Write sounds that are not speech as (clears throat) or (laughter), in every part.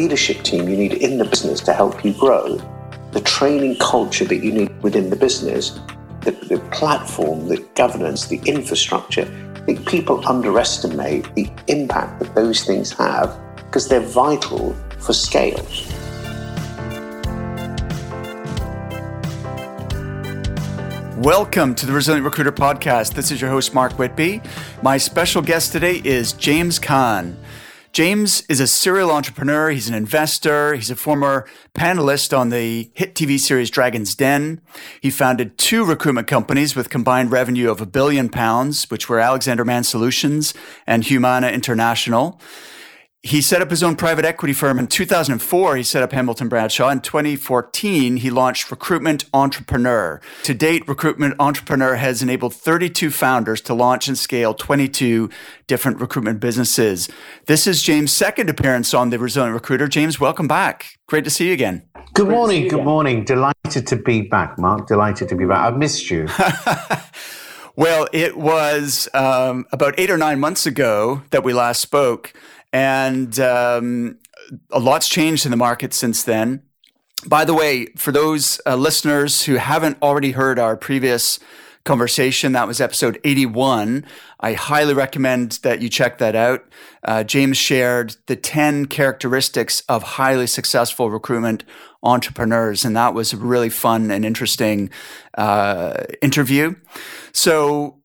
leadership team you need in the business to help you grow, the training culture that you need within the business, the, the platform, the governance, the infrastructure. I think people underestimate the impact that those things have because they're vital for scale. Welcome to the Resilient Recruiter Podcast. This is your host, Mark Whitby. My special guest today is James Caan. James is a serial entrepreneur. He's an investor. He's a former panelist on the hit TV series Dragon's Den. He founded two recruitment companies with combined revenue of a billion pounds, which were Alexander Mann Solutions and Humana International. He set up his own private equity firm in 2004. He set up Hamilton Bradshaw. In 2014, he launched Recruitment Entrepreneur. To date, Recruitment Entrepreneur has enabled 32 founders to launch and scale 22 different recruitment businesses. This is James' second appearance on the Resilient Recruiter. James, welcome back. Great to see you again. Good morning. Good morning. Delighted to be back, Mark. Delighted to be back. I've missed you. (laughs) well, it was um, about eight or nine months ago that we last spoke. And um, a lot's changed in the market since then. By the way, for those uh, listeners who haven't already heard our previous conversation, that was episode 81. I highly recommend that you check that out. Uh, James shared the 10 characteristics of highly successful recruitment entrepreneurs, and that was a really fun and interesting uh, interview. So,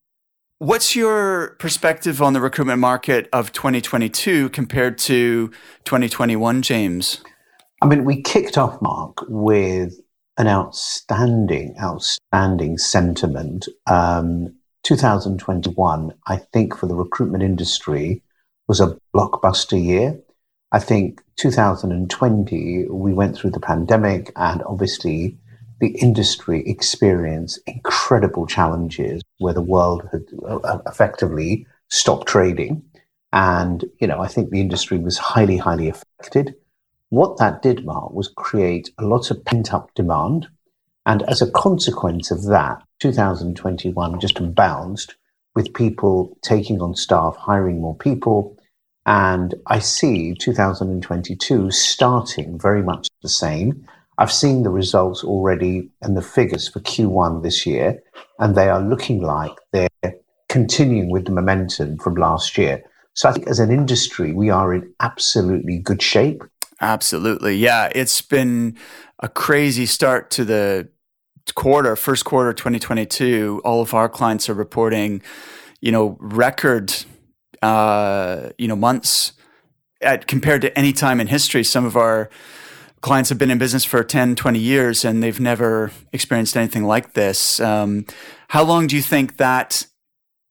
What's your perspective on the recruitment market of 2022 compared to 2021, James? I mean, we kicked off, Mark, with an outstanding, outstanding sentiment. Um, 2021, I think, for the recruitment industry was a blockbuster year. I think 2020, we went through the pandemic and obviously the industry experienced incredible challenges where the world had uh, effectively stopped trading. And, you know, I think the industry was highly, highly affected. What that did, Mark, was create a lot of pent up demand. And as a consequence of that, 2021 just bounced with people taking on staff, hiring more people. And I see 2022 starting very much the same. I've seen the results already and the figures for Q1 this year, and they are looking like they're continuing with the momentum from last year. So I think as an industry, we are in absolutely good shape. Absolutely. Yeah. It's been a crazy start to the quarter, first quarter 2022. All of our clients are reporting, you know, record, uh, you know, months at compared to any time in history. Some of our clients have been in business for 10, 20 years and they've never experienced anything like this. Um, how long do you think that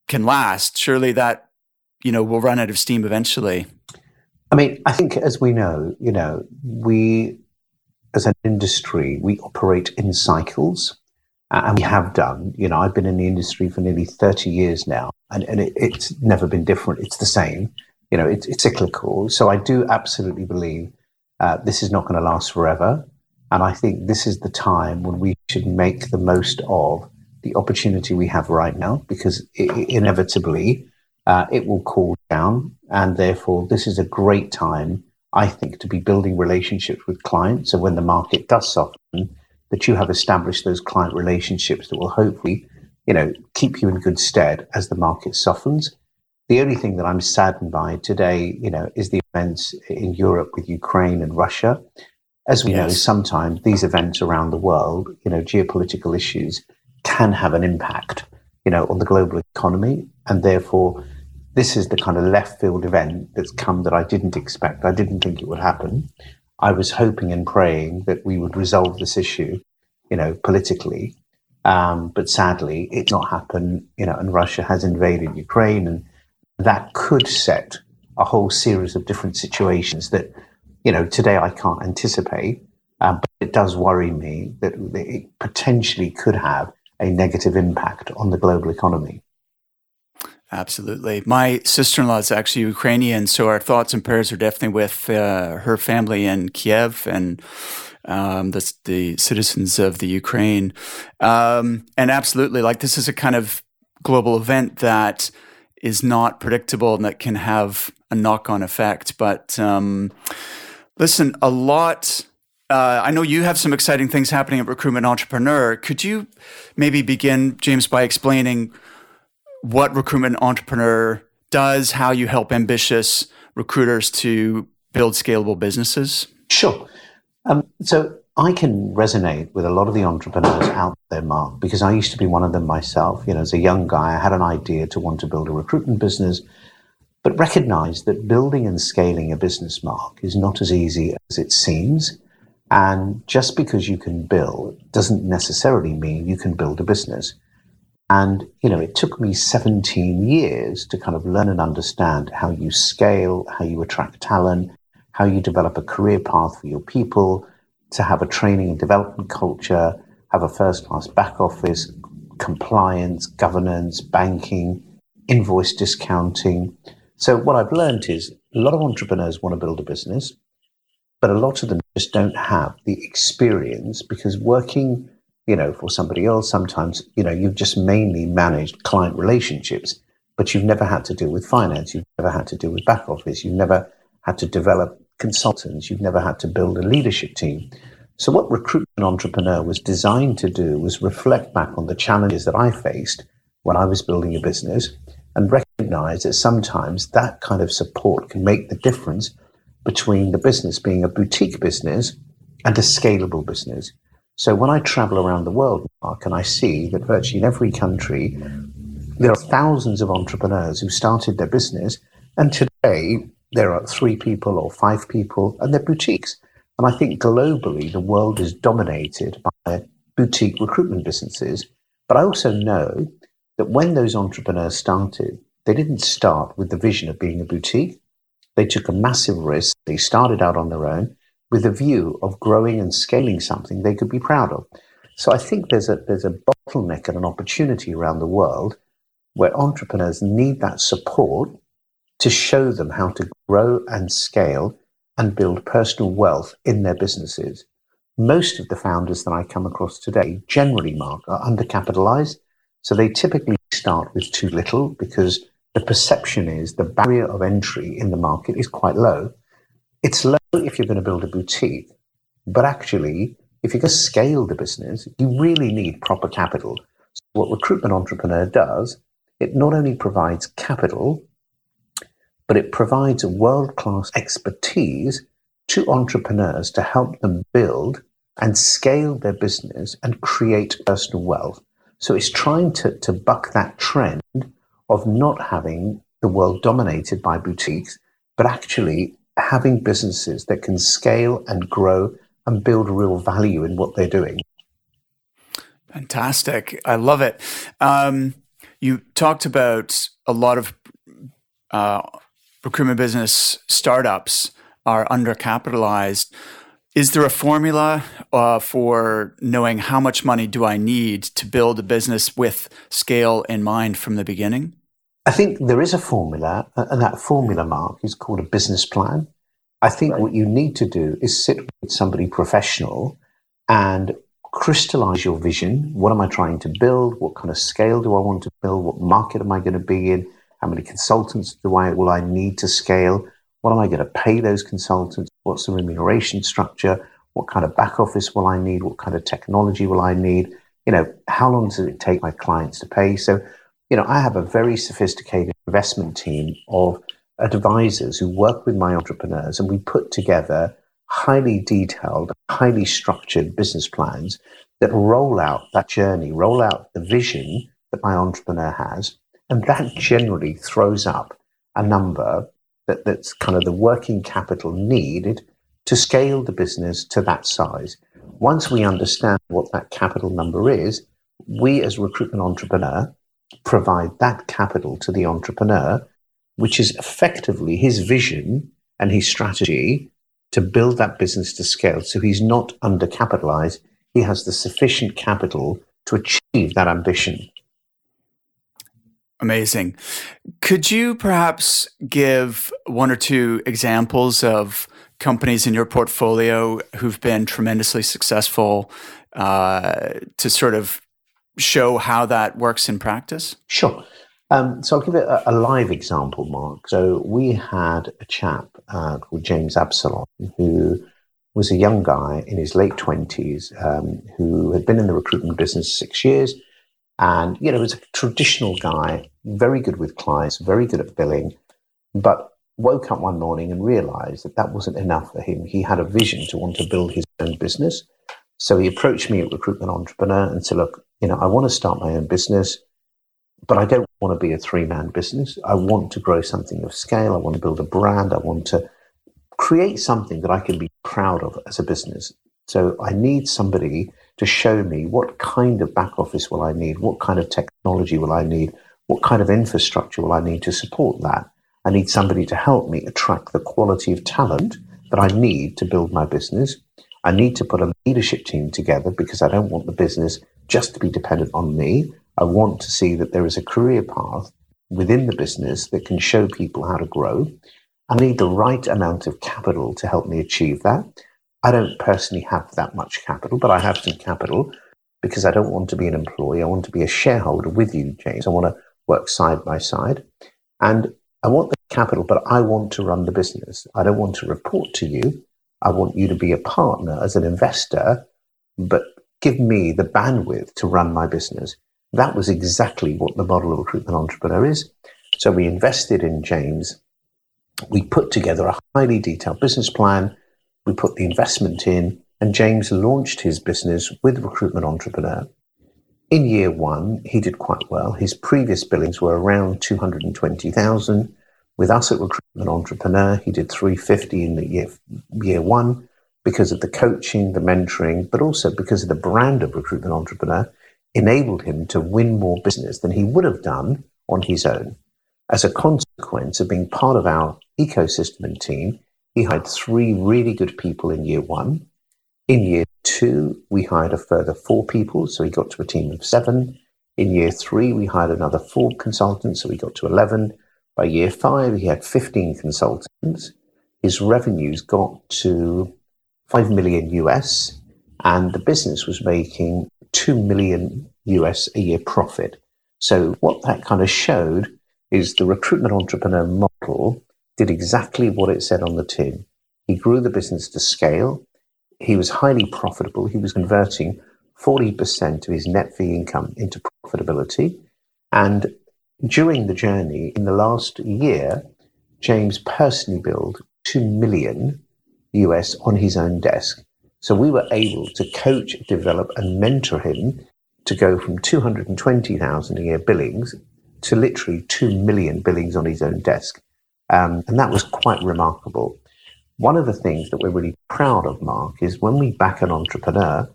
can last? Surely that, you know, will run out of steam eventually. I mean, I think as we know, you know, we as an industry, we operate in cycles and we have done. You know, I've been in the industry for nearly 30 years now and, and it, it's never been different. It's the same. You know, it, it's cyclical. So I do absolutely believe uh, this is not going to last forever. And I think this is the time when we should make the most of the opportunity we have right now because it, inevitably uh, it will cool down. And therefore, this is a great time, I think, to be building relationships with clients. So when the market does soften, that you have established those client relationships that will hopefully, you know, keep you in good stead as the market softens. The only thing that I'm saddened by today, you know, is the events in Europe with Ukraine and Russia. As we yes. know, sometimes these events around the world, you know, geopolitical issues can have an impact, you know, on the global economy. And therefore, this is the kind of left field event that's come that I didn't expect. I didn't think it would happen. I was hoping and praying that we would resolve this issue, you know, politically. Um, but sadly, it's not happened, you know, and Russia has invaded Ukraine and that could set a whole series of different situations that, you know, today I can't anticipate. Um, but it does worry me that it potentially could have a negative impact on the global economy. Absolutely. My sister in law is actually Ukrainian, so our thoughts and prayers are definitely with uh, her family in Kiev and um, the, the, citizens of the Ukraine. Um, and absolutely, like this is a kind of global event that is not predictable and that can have a knock on effect. But um, Listen, a lot. Uh, I know you have some exciting things happening at Recruitment Entrepreneur. Could you maybe begin, James, by explaining what Recruitment Entrepreneur does, how you help ambitious recruiters to build scalable businesses? Sure. Um, so I can resonate with a lot of the entrepreneurs out there, Mark, because I used to be one of them myself. You know, as a young guy, I had an idea to want to build a recruitment business, but recognize that building and scaling a business, Mark, is not as easy as it seems. And just because you can build doesn't necessarily mean you can build a business. And, you know, it took me 17 years to kind of learn and understand how you scale, how you attract talent, how you develop a career path for your people, to have a training and development culture, have a first class back office, compliance, governance, banking, invoice discounting. So, what I've learned is a lot of entrepreneurs want to build a business, but a lot of them just don't have the experience because working you know for somebody else sometimes you know you've just mainly managed client relationships but you've never had to deal with finance you've never had to deal with back office you've never had to develop consultants. You've never had to build a leadership team. So, what Recruitment Entrepreneur was designed to do was reflect back on the challenges that I faced when I was building a business and recognize that sometimes that kind of support can make the difference between the business being a boutique business and a scalable business. So, when I travel around the world, Mark, and I see that virtually in every country, there are thousands of entrepreneurs who started their business, and today there are three people or five people, and they're boutiques. And I think globally, the world is dominated by boutique recruitment businesses. But I also know that when those entrepreneurs started, they didn't start with the vision of being a boutique. They took a massive risk. They started out on their own with a view of growing and scaling something they could be proud of. So I think there's a, there's a bottleneck and an opportunity around the world where entrepreneurs need that support to show them how to grow and scale and build personal wealth in their businesses. Most of the founders that I come across today, generally, Mark, are undercapitalized. So they typically start with too little because the perception is the barrier of entry in the market is quite low. It's low if you're going to build a boutique, but actually, if you're going to scale the business, you really need proper capital. So what Recruitment Entrepreneur does, it not only provides capital, but it provides a world class expertise to entrepreneurs to help them build and scale their business and create personal wealth. So it's trying to, to buck that trend of not having the world dominated by boutiques, but actually having businesses that can scale and grow and build real value in what they're doing. Fantastic. I love it. Um, you talked about a lot of uh, recruitment business startups are undercapitalized. Is there a formula uh, for knowing how much money do I need to build a business with scale in mind from the beginning? I think there is a formula, and that formula, Mark, is called a business plan. I think right. what you need to do is sit with somebody professional and crystallize your vision. What am I trying to build? What kind of scale do I want to build? What market am I going to be in? How many consultants do I will I need to scale? What am I going to pay those consultants? What's the remuneration structure? What kind of back office will I need? What kind of technology will I need? You know, how long does it take my clients to pay? So, you know, I have a very sophisticated investment team of advisors who work with my entrepreneurs, and we put together highly detailed, highly structured business plans that roll out that journey, roll out the vision that my entrepreneur has, and that generally throws up a number that, that's kind of the working capital needed to scale the business to that size. Once we understand what that capital number is, we as recruitment entrepreneur provide that capital to the entrepreneur, which is effectively his vision and his strategy to build that business to scale. So he's not undercapitalized. He has the sufficient capital to achieve that ambition. Amazing. Could you perhaps give one or two examples of companies in your portfolio who've been tremendously successful uh, to sort of show how that works in practice? Sure. Um, so I'll give it a, a, live example, Mark. So we had a chap uh, called James Absalom who was a young guy in his late 20s um, who had been in the recruitment business six years. And, you know, was a traditional guy, very good with clients, very good at billing, but woke up one morning and realized that that wasn't enough for him. He had a vision to want to build his own business. So he approached me at Recruitment Entrepreneur and said, look, you know, I want to start my own business, but I don't want to be a three man business. I want to grow something of scale. I want to build a brand. I want to create something that I can be proud of as a business. So I need somebody to show me what kind of back office will I need? What kind of technology will I need? What kind of infrastructure will I need to support that? I need somebody to help me attract the quality of talent that I need to build my business. I need to put a leadership team together because I don't want the business just to be dependent on me. I want to see that there is a career path within the business that can show people how to grow. I need the right amount of capital to help me achieve that. I don't personally have that much capital, but I have some capital because I don't want to be an employee. I want to be a shareholder with you, James. I want to work side by side. And I want the capital, but I want to run the business. I don't want to report to you. I want you to be a partner as an investor, but give me the bandwidth to run my business. That was exactly what the model of recruitment entrepreneur is. So we invested in James we put together a highly detailed business plan. We put the investment in, and James launched his business with Recruitment Entrepreneur. In year one, he did quite well. His previous billings were around 220,000. With us at Recruitment Entrepreneur, he did 350 in the year, year one because of the coaching, the mentoring, but also because of the brand of Recruitment Entrepreneur enabled him to win more business than he would have done on his own. As a consequence of being part of our ecosystem and team, he hired three really good people in year one. In year two, we hired a further four people, so he got to a team of seven. In year three, we hired another four consultants, so we got to 11. By year five, he had 15 consultants. His revenues got to 5 million US, and the business was making 2 million US a year profit. So, what that kind of showed is the recruitment entrepreneur model did exactly what it said on the tin. He grew the business to scale. He was highly profitable. He was converting 40% of his net fee income into profitability. And during the journey, in the last year, James personally billed 2 million US on his own desk. So we were able to coach, develop, and mentor him to go from 220,000 a year billings to literally 2 million billings on his own desk. Um, and that was quite remarkable. One of the things that we're really proud of, Mark, is when we back an entrepreneur,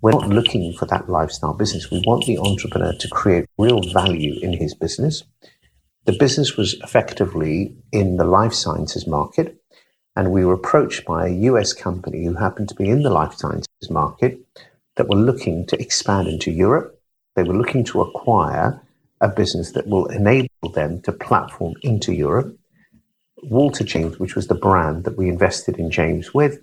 we're not looking for that lifestyle business. We want the entrepreneur to create real value in his business. The business was effectively in the life sciences market, and we were approached by a US company who happened to be in the life sciences market that were looking to expand into Europe. They were looking to acquire a business that will enable them to platform into Europe. Walter James, which was the brand that we invested in James with,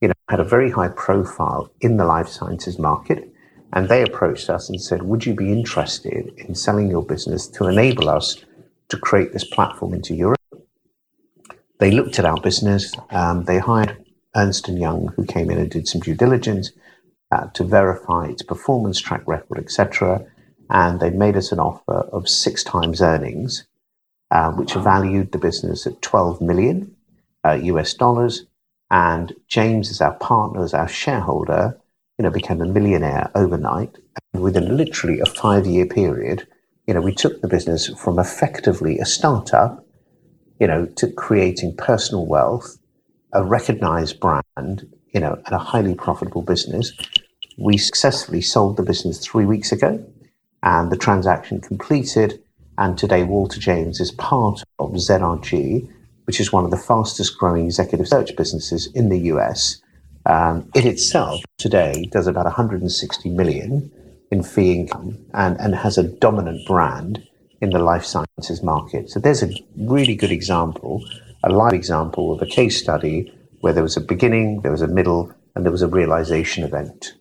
you know, had a very high profile in the life sciences market. And they approached us and said, Would you be interested in selling your business to enable us to create this platform into Europe? They looked at our business. Um, they hired Ernst & Young, who came in and did some due diligence uh, to verify its performance track record, etc and they made us an offer of six times earnings, uh, which valued the business at 12 million uh, US dollars. And James, as our partner, as our shareholder, you know, became a millionaire overnight. And within literally a five-year period, you know, we took the business from effectively a startup, you know, to creating personal wealth, a recognized brand, you know, and a highly profitable business. We successfully sold the business three weeks ago and the transaction completed. And today, Walter James is part of ZRG, which is one of the fastest growing executive search businesses in the US. Um, it itself today does about 160 million in fee income and, and has a dominant brand in the life sciences market. So there's a really good example, a live example of a case study where there was a beginning, there was a middle, and there was a realization event.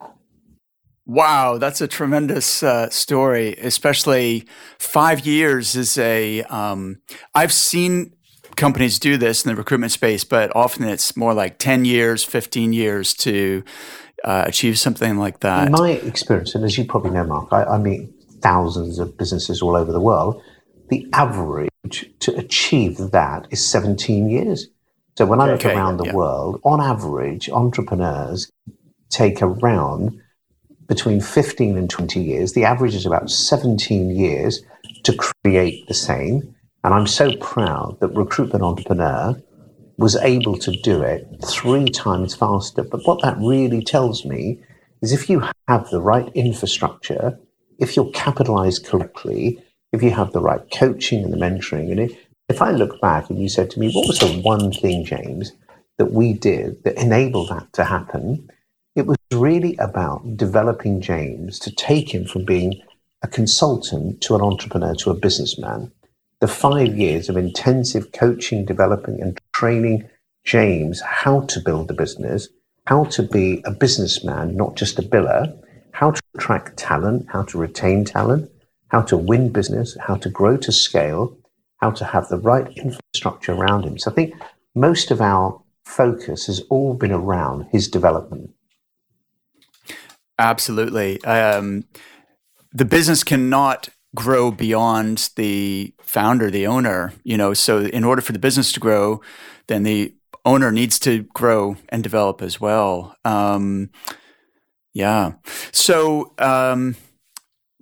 Wow, that's a tremendous uh, story. Especially five years is a. Um, I've seen companies do this in the recruitment space, but often it's more like ten years, fifteen years to uh, achieve something like that. In my experience, and as you probably know, Mark, I, I meet thousands of businesses all over the world. The average to achieve that is 17 years. So when I look okay, around the yeah. world, on average, entrepreneurs take around between 15 and 20 years. The average is about 17 years to create the same. And I'm so proud that Recruitment Entrepreneur was able to do it three times faster. But what that really tells me is if you have the right infrastructure, if you're capitalized correctly, if you have the right coaching and the mentoring, and if, if I look back and you said to me, what was the one thing, James, that we did that enabled that to happen? It was really about developing James to take him from being a consultant to an entrepreneur to a businessman. The five years of intensive coaching, developing, and training James how to build a business, how to be a businessman, not just a biller, how to attract talent, how to retain talent, how to win business, how to grow to scale, how to have the right infrastructure around him. So I think most of our focus has all been around his development. Absolutely. Um, the business cannot grow beyond the founder, the owner, you know, so in order for the business to grow, then the owner needs to grow and develop as well. Um, yeah. So, um,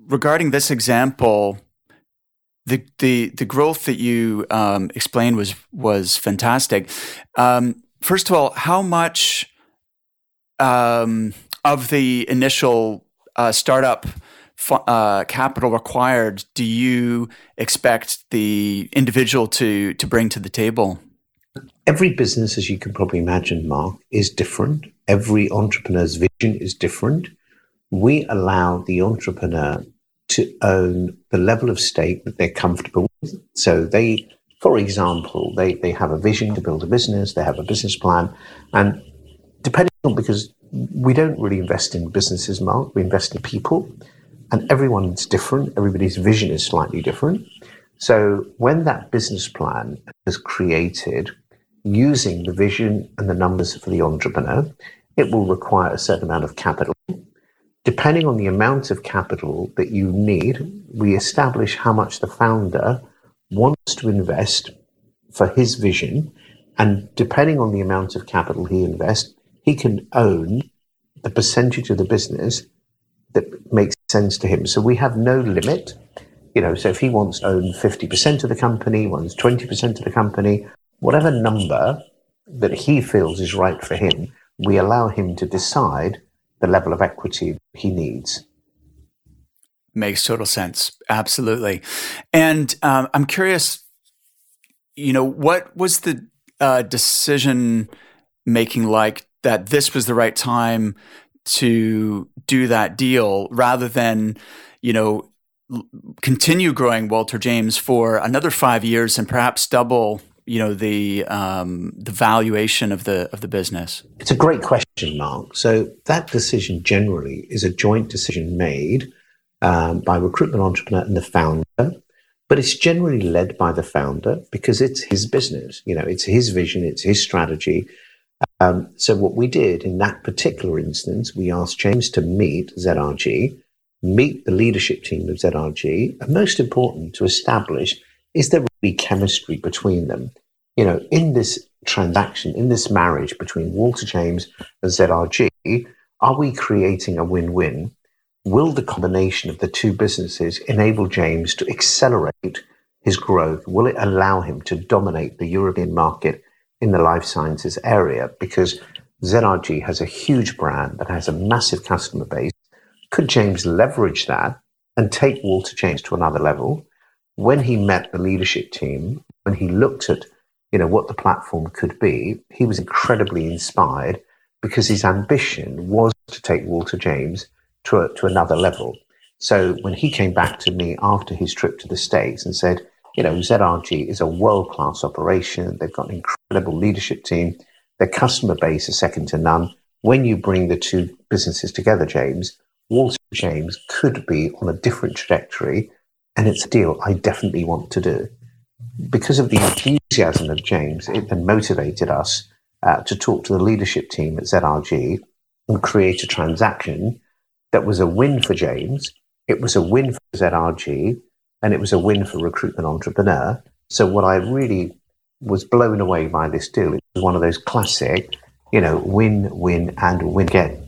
regarding this example, the the the growth that you um, explained was was fantastic. Um, first of all, how much um, of the initial uh, startup uh, capital required do you expect the individual to to bring to the table? Every business, as you can probably imagine, Mark, is different. Every entrepreneur's vision is different. We allow the entrepreneur to own the level of stake that they're comfortable with. So they, for example, they, they have a vision to build a business, they have a business plan, and depending on because we don't really invest in businesses, Mark. We invest in people, and everyone's different. Everybody's vision is slightly different. So when that business plan is created using the vision and the numbers for the entrepreneur, it will require a certain amount of capital. Depending on the amount of capital that you need, we establish how much the founder wants to invest for his vision. And depending on the amount of capital he invests, he can own the percentage of the business that makes sense to him. So we have no limit. You know, so if he wants to own 50% of the company, wants 20% of the company, whatever number that he feels is right for him, we allow him to decide the level of equity he needs. Makes total sense. Absolutely. And um, I'm curious, you know, what was the uh, decision making like that this was the right time to do that deal rather than, you know, continue growing Walter James for another five years and perhaps double, you know, the um, the valuation of the of the business? It's a great question, Mark. So that decision generally is a joint decision made um, by recruitment entrepreneur and the founder. But it's generally led by the founder because it's his business. You know, it's his vision, it's his strategy, um, so what we did in that particular instance, we asked James to meet ZRG, meet the leadership team of ZRG, and most important, to establish is there really chemistry between them? You know, in this transaction, in this marriage between Walter James and ZRG, are we creating a win-win? Will the combination of the two businesses enable James to accelerate his growth? Will it allow him to dominate the European market in the life sciences area because ZRG has a huge brand that has a massive customer base. Could James leverage that and take Walter James to another level? When he met the leadership team, when he looked at you know what the platform could be, he was incredibly inspired because his ambition was to take Walter James to, a, to another level. So when he came back to me after his trip to the States and said, you know, ZRG is a world class operation. They've got an incredible leadership team. Their customer base is second to none. When you bring the two businesses together, James, Walter James could be on a different trajectory, and it's a deal I definitely want to do. Because of the enthusiasm of James, it then motivated us uh, to talk to the leadership team at ZRG and create a transaction that was a win for James, it was a win for ZRG, and it was a win for Recruitment Entrepreneur. So, what I really was blown away by this deal, it was one of those classic, you know, win, win, and win again.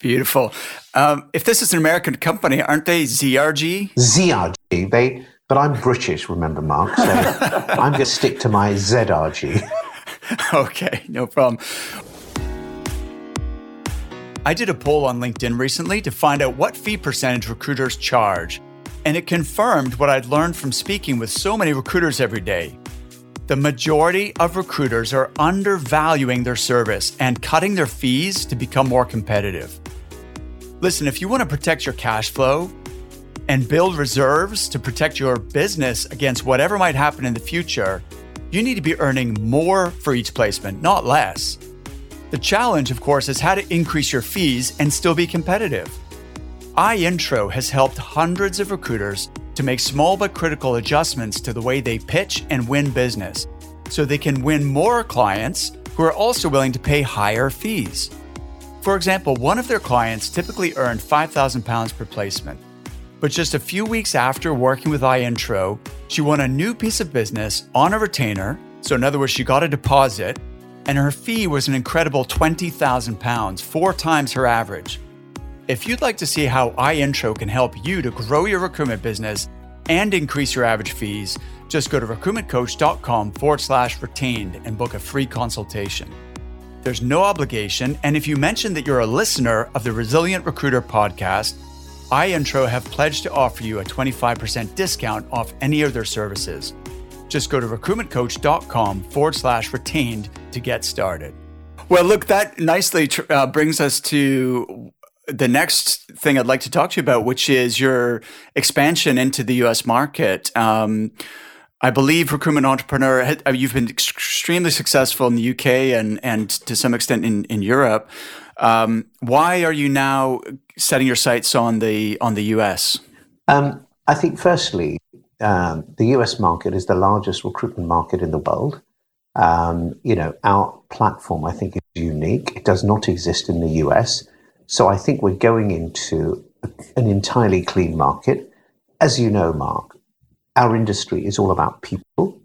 Beautiful. Um, if this is an American company, aren't they ZRG? ZRG. They, but I'm British, remember, Mark. So (laughs) I'm going to stick to my ZRG. okay, no problem. I did a poll on LinkedIn recently to find out what fee percentage recruiters charge, and it confirmed what I'd learned from speaking with so many recruiters every day. The majority of recruiters are undervaluing their service and cutting their fees to become more competitive. Listen, if you want to protect your cash flow and build reserves to protect your business against whatever might happen in the future, you need to be earning more for each placement, not less. The challenge, of course, is how to increase your fees and still be competitive. iIntro has helped hundreds of recruiters to make small but critical adjustments to the way they pitch and win business so they can win more clients who are also willing to pay higher fees. For example, one of their clients typically earned £5,000 per placement. But just a few weeks after working with iIntro, she won a new piece of business on a retainer. So, in other words, she got a deposit and her fee was an incredible £20,000, four times her average. If you'd like to see how iIntro can help you to grow your recruitment business and increase your average fees, just go to recruitmentcoach.com forward slash retained and book a free consultation. There's no obligation, and if you mention that you're a listener of the Resilient Recruiter podcast, iIntro have pledged to offer you a 25% discount off any of their services. Just go to recruitmentcoach.com forward slash retained to get started. Well, look, that nicely uh, brings us to the next thing I'd like to talk to you about, which is your expansion into the US market. Um, I believe Recruitment Entrepreneur, uh, you've been extremely successful in the UK and, and to some extent in, in Europe. Um, why are you now setting your sights on the on the US? Um, I think, firstly, um, the US market is the largest recruitment market in the world. Um, you know, our platform, I think, is unique. It does not exist in the US. So I think we're going into an entirely clean market. As you know, Mark, our industry is all about people.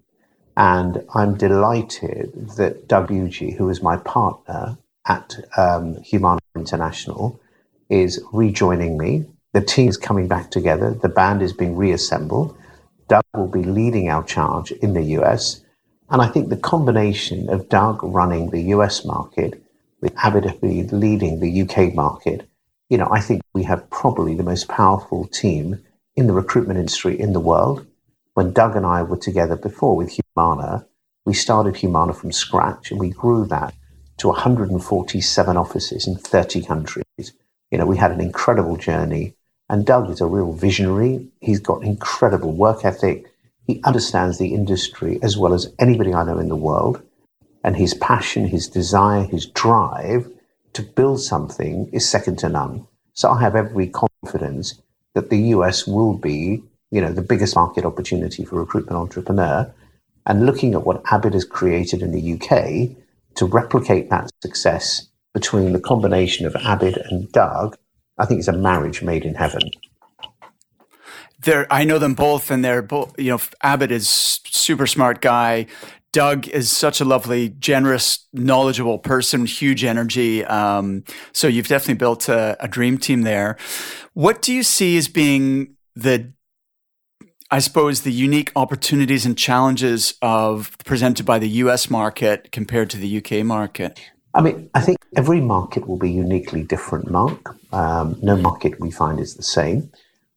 And I'm delighted that Doug Uji, who is my partner at um, Humana International, is rejoining me. The team is coming back together. The band is being reassembled. Doug will be leading our charge in the US. And I think the combination of Doug running the US market with Abid leading the UK market, you know, I think we have probably the most powerful team in the recruitment industry in the world. When Doug and I were together before with Humana, we started Humana from scratch and we grew that to 147 offices in 30 countries. You know, we had an incredible journey and Doug is a real visionary. He's got incredible work ethic. He understands the industry as well as anybody I know in the world. And his passion, his desire, his drive to build something is second to none. So I have every confidence that the US will be, you know, the biggest market opportunity for recruitment entrepreneur. And looking at what Abid has created in the UK to replicate that success between the combination of Abid and Doug I think it's a marriage made in heaven. They're, I know them both, and they're both. You know, Abid is super smart guy. Doug is such a lovely, generous, knowledgeable person, huge energy. Um, so you've definitely built a, a dream team there. What do you see as being the I suppose the unique opportunities and challenges of presented by the US market compared to the UK market? I mean, I think every market will be uniquely different, Mark. Um, no market we find is the same.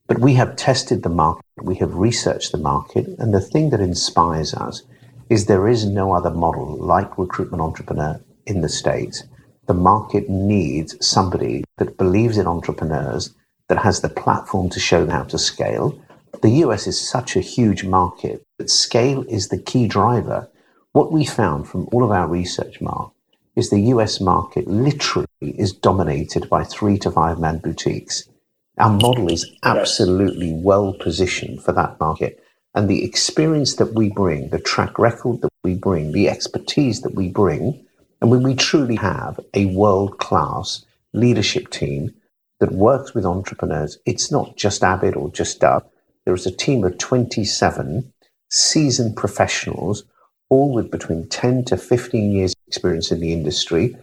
But we have tested the market, we have researched the market, and the thing that inspires us is there is no other model like Recruitment Entrepreneur in the States. The market needs somebody that believes in entrepreneurs, that has the platform to show them how to scale. The US is such a huge market that scale is the key driver. What we found from all of our research, Mark, is the US market literally is dominated by three to five man boutiques. Our model is absolutely well positioned for that market. And the experience that we bring, the track record that we bring, the expertise that we bring, and when we truly have a world class leadership team that works with entrepreneurs, it's not just Abid or just Doug. There is a team of 27 seasoned professionals, all with between 10 to 15 years experience in the industry,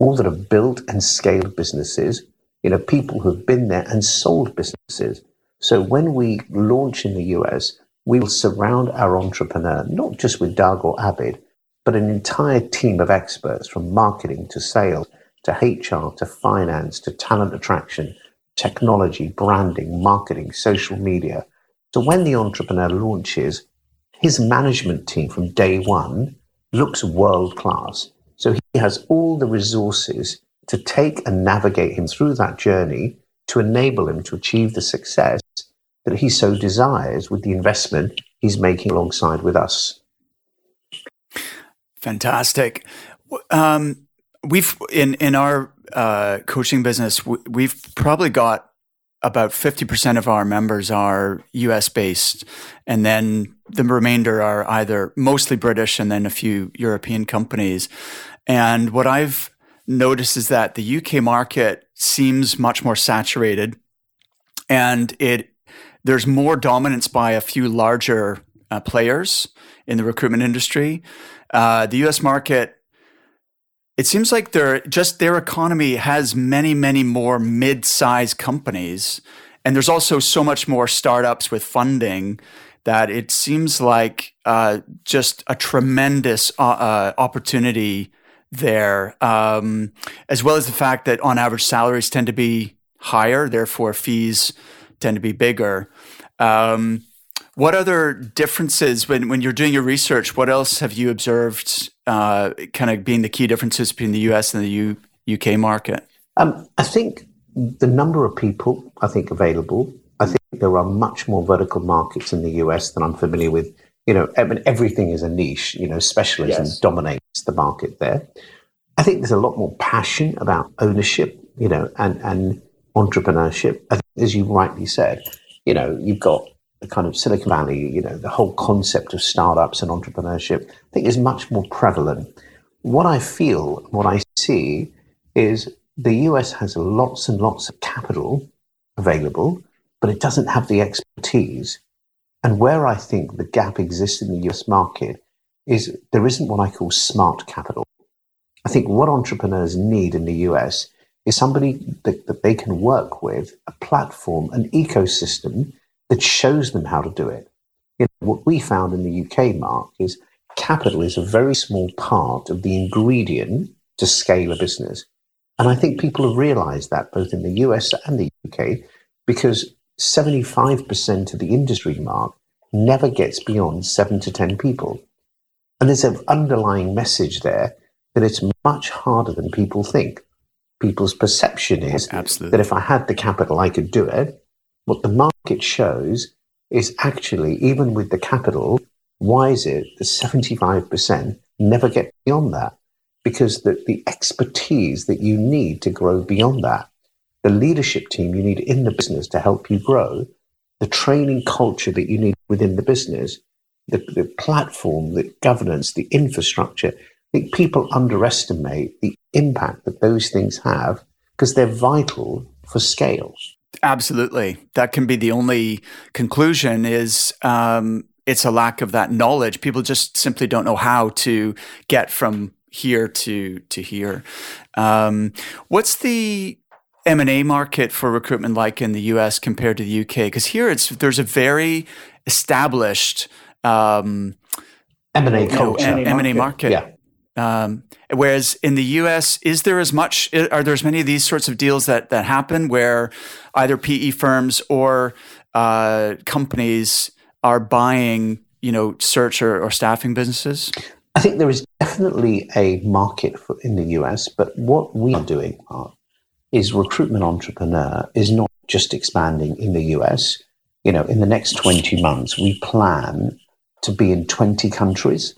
all that have built and scaled businesses, you know, people who have been there and sold businesses. So when we launch in the US, we will surround our entrepreneur, not just with Doug or Abid, but an entire team of experts from marketing to sales to HR to finance to talent attraction, technology, branding, marketing, social media. So when the entrepreneur launches, his management team from day one looks world class. So he has all the resources to take and navigate him through that journey to enable him to achieve the success that he so desires with the investment he's making alongside with us. Fantastic. Um, we've in in our uh, coaching business, we've probably got about 50% of our members are US based, and then the remainder are either mostly British and then a few European companies. And what I've noticed is that the UK market seems much more saturated, and it there's more dominance by a few larger uh, players in the recruitment industry. Uh, the US market it seems like their just their economy has many many more mid-sized companies and there's also so much more startups with funding that it seems like uh, just a tremendous uh, uh, opportunity there um, as well as the fact that on average salaries tend to be higher therefore fees tend to be bigger um, what other differences when, when you're doing your research? What else have you observed, uh, kind of being the key differences between the US and the U, UK market? Um, I think the number of people I think available. I think there are much more vertical markets in the US than I'm familiar with. You know, I mean, everything is a niche. You know, specialism yes. dominates the market there. I think there's a lot more passion about ownership. You know, and and entrepreneurship. as you rightly said, you know, you've got the kind of Silicon Valley, you know, the whole concept of startups and entrepreneurship, I think is much more prevalent. What I feel, what I see is the US has lots and lots of capital available, but it doesn't have the expertise. And where I think the gap exists in the US market is there isn't what I call smart capital. I think what entrepreneurs need in the US is somebody that, that they can work with, a platform, an ecosystem that shows them how to do it. You know, what we found in the UK, Mark, is capital is a very small part of the ingredient to scale a business. And I think people have realized that both in the US and the UK because 75% of the industry, Mark, never gets beyond seven to 10 people. And there's an underlying message there that it's much harder than people think. People's perception is Absolutely. that if I had the capital, I could do it. What the market shows is actually, even with the capital, why is it that 75% never get beyond that? Because the, the expertise that you need to grow beyond that, the leadership team you need in the business to help you grow, the training culture that you need within the business, the, the platform, the governance, the infrastructure, I think people underestimate the impact that those things have because they're vital for scale. Absolutely. That can be the only conclusion is um, it's a lack of that knowledge. People just simply don't know how to get from here to to here. Um, what's the M and A market for recruitment like in the U.S. compared to the UK? Because here it's there's a very established um, M and A culture, M and A market. Yeah. Um, whereas in the U.S., is there as much? Are there as many of these sorts of deals that that happen where either PE firms or uh, companies are buying, you know, search or, or staffing businesses? I think there is definitely a market for, in the US, but what we are doing is recruitment entrepreneur is not just expanding in the US. You know, in the next 20 months, we plan to be in 20 countries.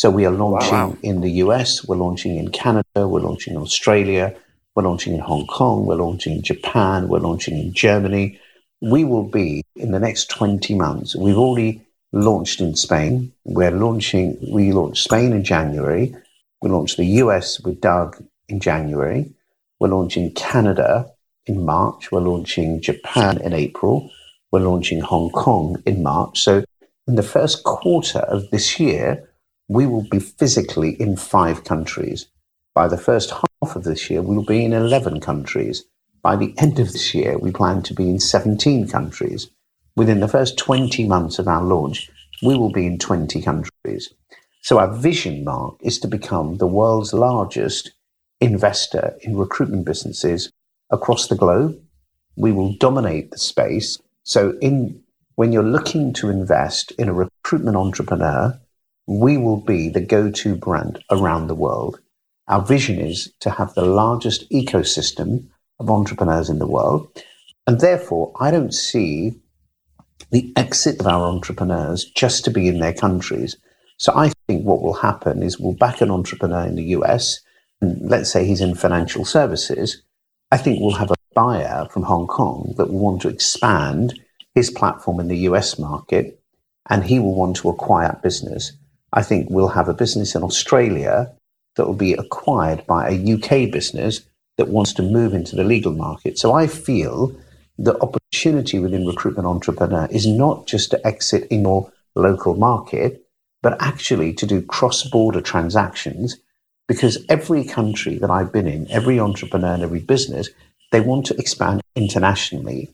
So we are launching wow. in the US, we're launching in Canada, we're launching in Australia, we're launching in Hong Kong, we're launching in Japan, we're launching in Germany. We will be in the next 20 months. We've already launched in Spain. We're launching, we launched Spain in January. We launched the US with Doug in January. We're launching Canada in March. We're launching Japan in April. We're launching Hong Kong in March. So in the first quarter of this year, we will be physically in five countries. By the first half of this year, we will be in 11 countries. By the end of this year, we plan to be in 17 countries. Within the first 20 months of our launch, we will be in 20 countries. So our vision, Mark, is to become the world's largest investor in recruitment businesses across the globe. We will dominate the space. So in when you're looking to invest in a recruitment entrepreneur, we will be the go-to brand around the world. Our vision is to have the largest ecosystem of entrepreneurs in the world. And therefore, I don't see the exit of our entrepreneurs just to be in their countries. So I think what will happen is we'll back an entrepreneur in the US, and let's say he's in financial services. I think we'll have a buyer from Hong Kong that will want to expand his platform in the US market, and he will want to acquire business. I think we'll have a business in Australia that will be acquired by a UK business that wants to move into the legal market. So I feel the opportunity within recruitment entrepreneur is not just to exit in your local market, but actually to do cross border transactions because every country that I've been in, every entrepreneur and every business, they want to expand internationally.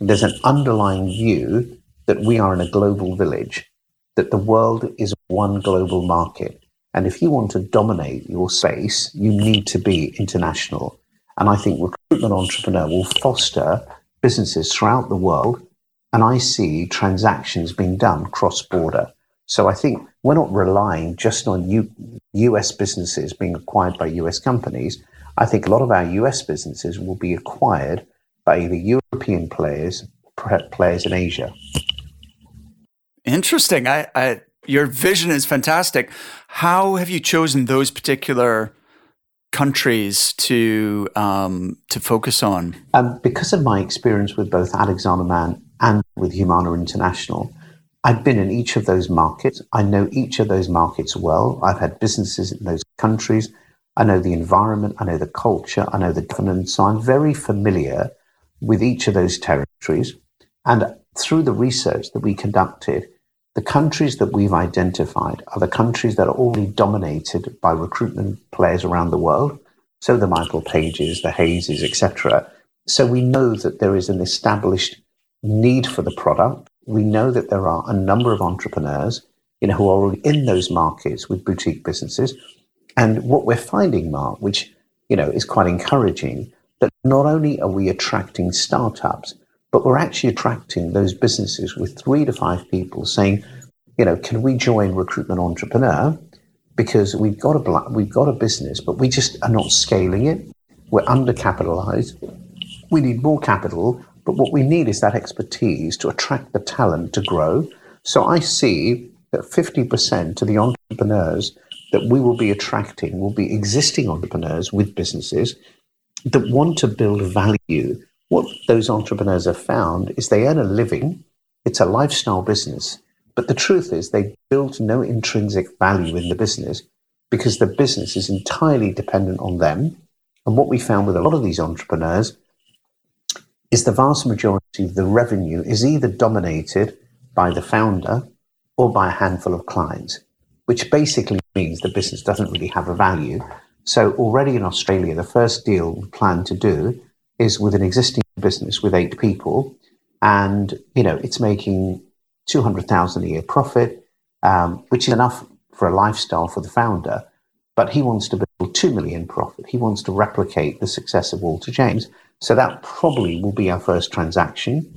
There's an underlying view that we are in a global village, that the world is one global market. And if you want to dominate your space, you need to be international. And I think recruitment entrepreneur will foster businesses throughout the world. And I see transactions being done cross border. So I think we're not relying just on U- US businesses being acquired by US companies. I think a lot of our US businesses will be acquired by either European players, perhaps players in Asia. Interesting. I, I, your vision is fantastic. How have you chosen those particular countries to um, to focus on? Um, because of my experience with both Alexander Mann and with Humana International, I've been in each of those markets. I know each of those markets well. I've had businesses in those countries. I know the environment. I know the culture. I know the governance. So I'm very familiar with each of those territories. And through the research that we conducted, the countries that we've identified are the countries that are already dominated by recruitment players around the world. So the Michael Pages, the Hayses, etc. So we know that there is an established need for the product. We know that there are a number of entrepreneurs, you know, who are already in those markets with boutique businesses. And what we're finding, Mark, which you know is quite encouraging, that not only are we attracting startups, but we're actually attracting those businesses with three to five people saying, you know, can we join Recruitment Entrepreneur? Because we've got a we've got a business, but we just are not scaling it. We're undercapitalized. We need more capital, but what we need is that expertise to attract the talent to grow. So I see that 50% of the entrepreneurs that we will be attracting will be existing entrepreneurs with businesses that want to build value what those entrepreneurs have found is they earn a living, it's a lifestyle business, but the truth is they build no intrinsic value in the business because the business is entirely dependent on them. And what we found with a lot of these entrepreneurs is the vast majority of the revenue is either dominated by the founder or by a handful of clients, which basically means the business doesn't really have a value. So already in Australia, the first deal we plan to do is with an existing business with eight people, and you know it's making two hundred thousand a year profit, um, which is enough for a lifestyle for the founder. But he wants to build two million profit. He wants to replicate the success of Walter James. So that probably will be our first transaction.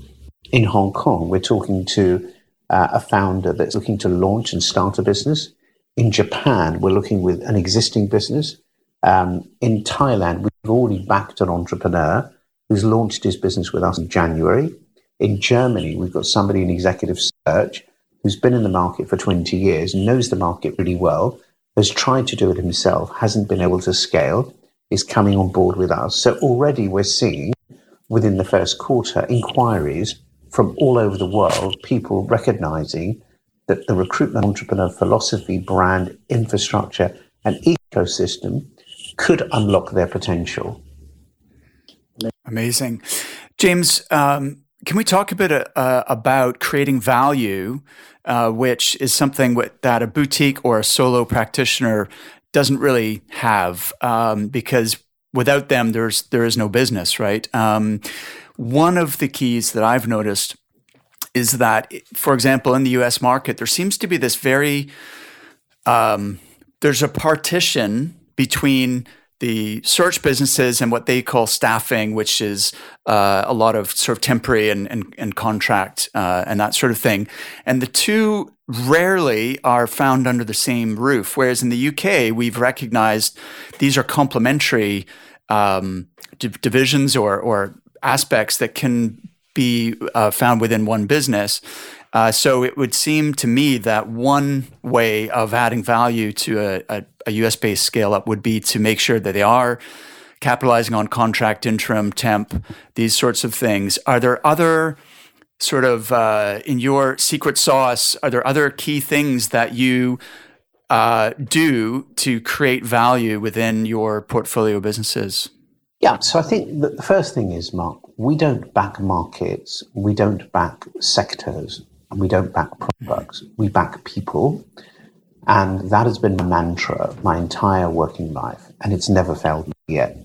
In Hong Kong, we're talking to uh, a founder that's looking to launch and start a business. In Japan, we're looking with an existing business. Um, in Thailand, we've already backed an entrepreneur who's launched his business with us in January. In Germany, we've got somebody in executive search who's been in the market for 20 years, knows the market really well, has tried to do it himself, hasn't been able to scale, is coming on board with us. So already we're seeing within the first quarter inquiries from all over the world, people recognizing that the recruitment entrepreneur philosophy, brand, infrastructure, and ecosystem could unlock their potential. Amazing. James, um, can we talk a bit uh, about creating value, uh, which is something that a boutique or a solo practitioner doesn't really have, um, because without them, there's there is no business, right? Um, one of the keys that I've noticed is that, for example, in the U.S. market, there seems to be this very um, there's a partition between the search businesses and what they call staffing, which is uh, a lot of sort of temporary and, and, and contract uh, and that sort of thing. And the two rarely are found under the same roof. Whereas in the UK, we've recognized these are complementary um, d- divisions or, or aspects that can be uh, found within one business. Uh, so it would seem to me that one way of adding value to a, a, a US based scale up would be to make sure that they are capitalizing on contract, interim, temp, these sorts of things. Are there other sort of uh, in your secret sauce? Are there other key things that you uh, do to create value within your portfolio businesses? Yeah, so I think the first thing is, Mark, we don't back markets, we don't back sectors, we don't back products. We back people. And that has been my mantra my entire working life, and it's never failed me yet.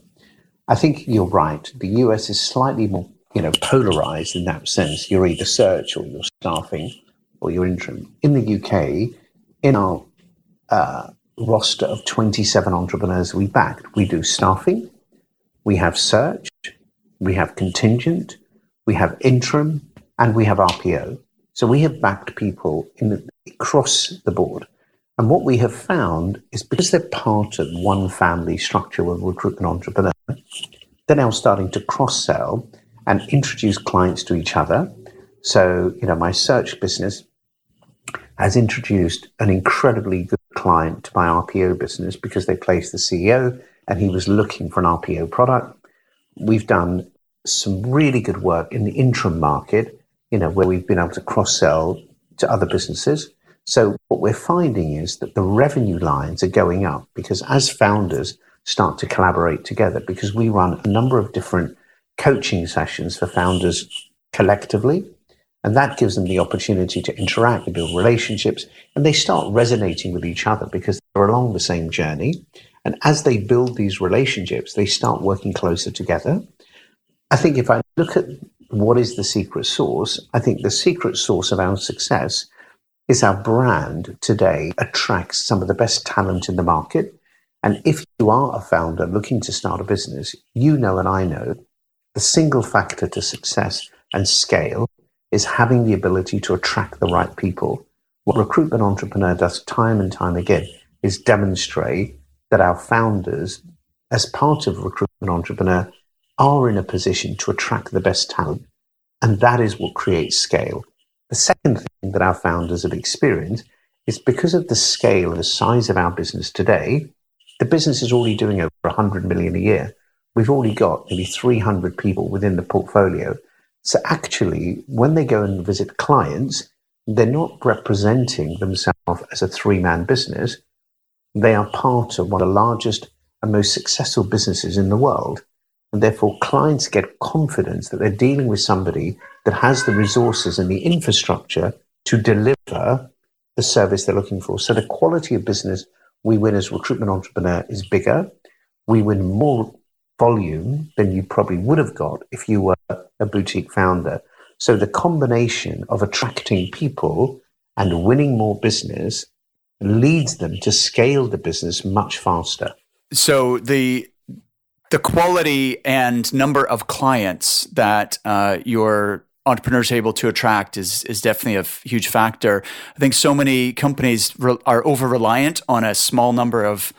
I think you're right. The US is slightly more, you know, polarized in that sense. You're either search or you're staffing or you're interim. In the UK, in our uh, roster of 27 entrepreneurs we backed, we do staffing, we have search, we have contingent, we have interim, and we have RPO. So we have backed people the, across the board. And what we have found is because they're part of one family structure of recruitment entrepreneur, they're now starting to cross sell and introduce clients to each other. So, you know, my search business has introduced an incredibly good client to my RPO business because they placed the CEO and he was looking for an RPO product. We've done some really good work in the interim market, you know, where we've been able to cross sell to other businesses. So what we're finding is that the revenue lines are going up because as founders start to collaborate together, because we run a number of different coaching sessions for founders collectively, and that gives them the opportunity to interact and build relationships, and they start resonating with each other because they're along the same journey. And as they build these relationships, they start working closer together. I think if I look at what is the secret sauce, I think the secret sauce of our success is our brand today attracts some of the best talent in the market. And if you are a founder looking to start a business, you know and I know the single factor to success and scale is having the ability to attract the right people. What recruitment entrepreneur does time and time again is demonstrate that our founders, as part of recruitment entrepreneur, are in a position to attract the best talent. And that is what creates scale. The second thing that our founders have experienced is because of the scale and the size of our business today, the business is already doing over 100 million a year. We've already got maybe 300 people within the portfolio. So actually, when they go and visit clients, they're not representing themselves as a three man business. They are part of one of the largest and most successful businesses in the world. And therefore, clients get confidence that they're dealing with somebody that has the resources and the infrastructure to deliver the service they're looking for. So the quality of business we win as recruitment entrepreneur is bigger. We win more volume than you probably would have got if you were a boutique founder. So the combination of attracting people and winning more business leads them to scale the business much faster. So the the quality and number of clients that uh, your entrepreneurs able to attract is is definitely a f- huge factor. I think so many companies re- are over reliant on a small number of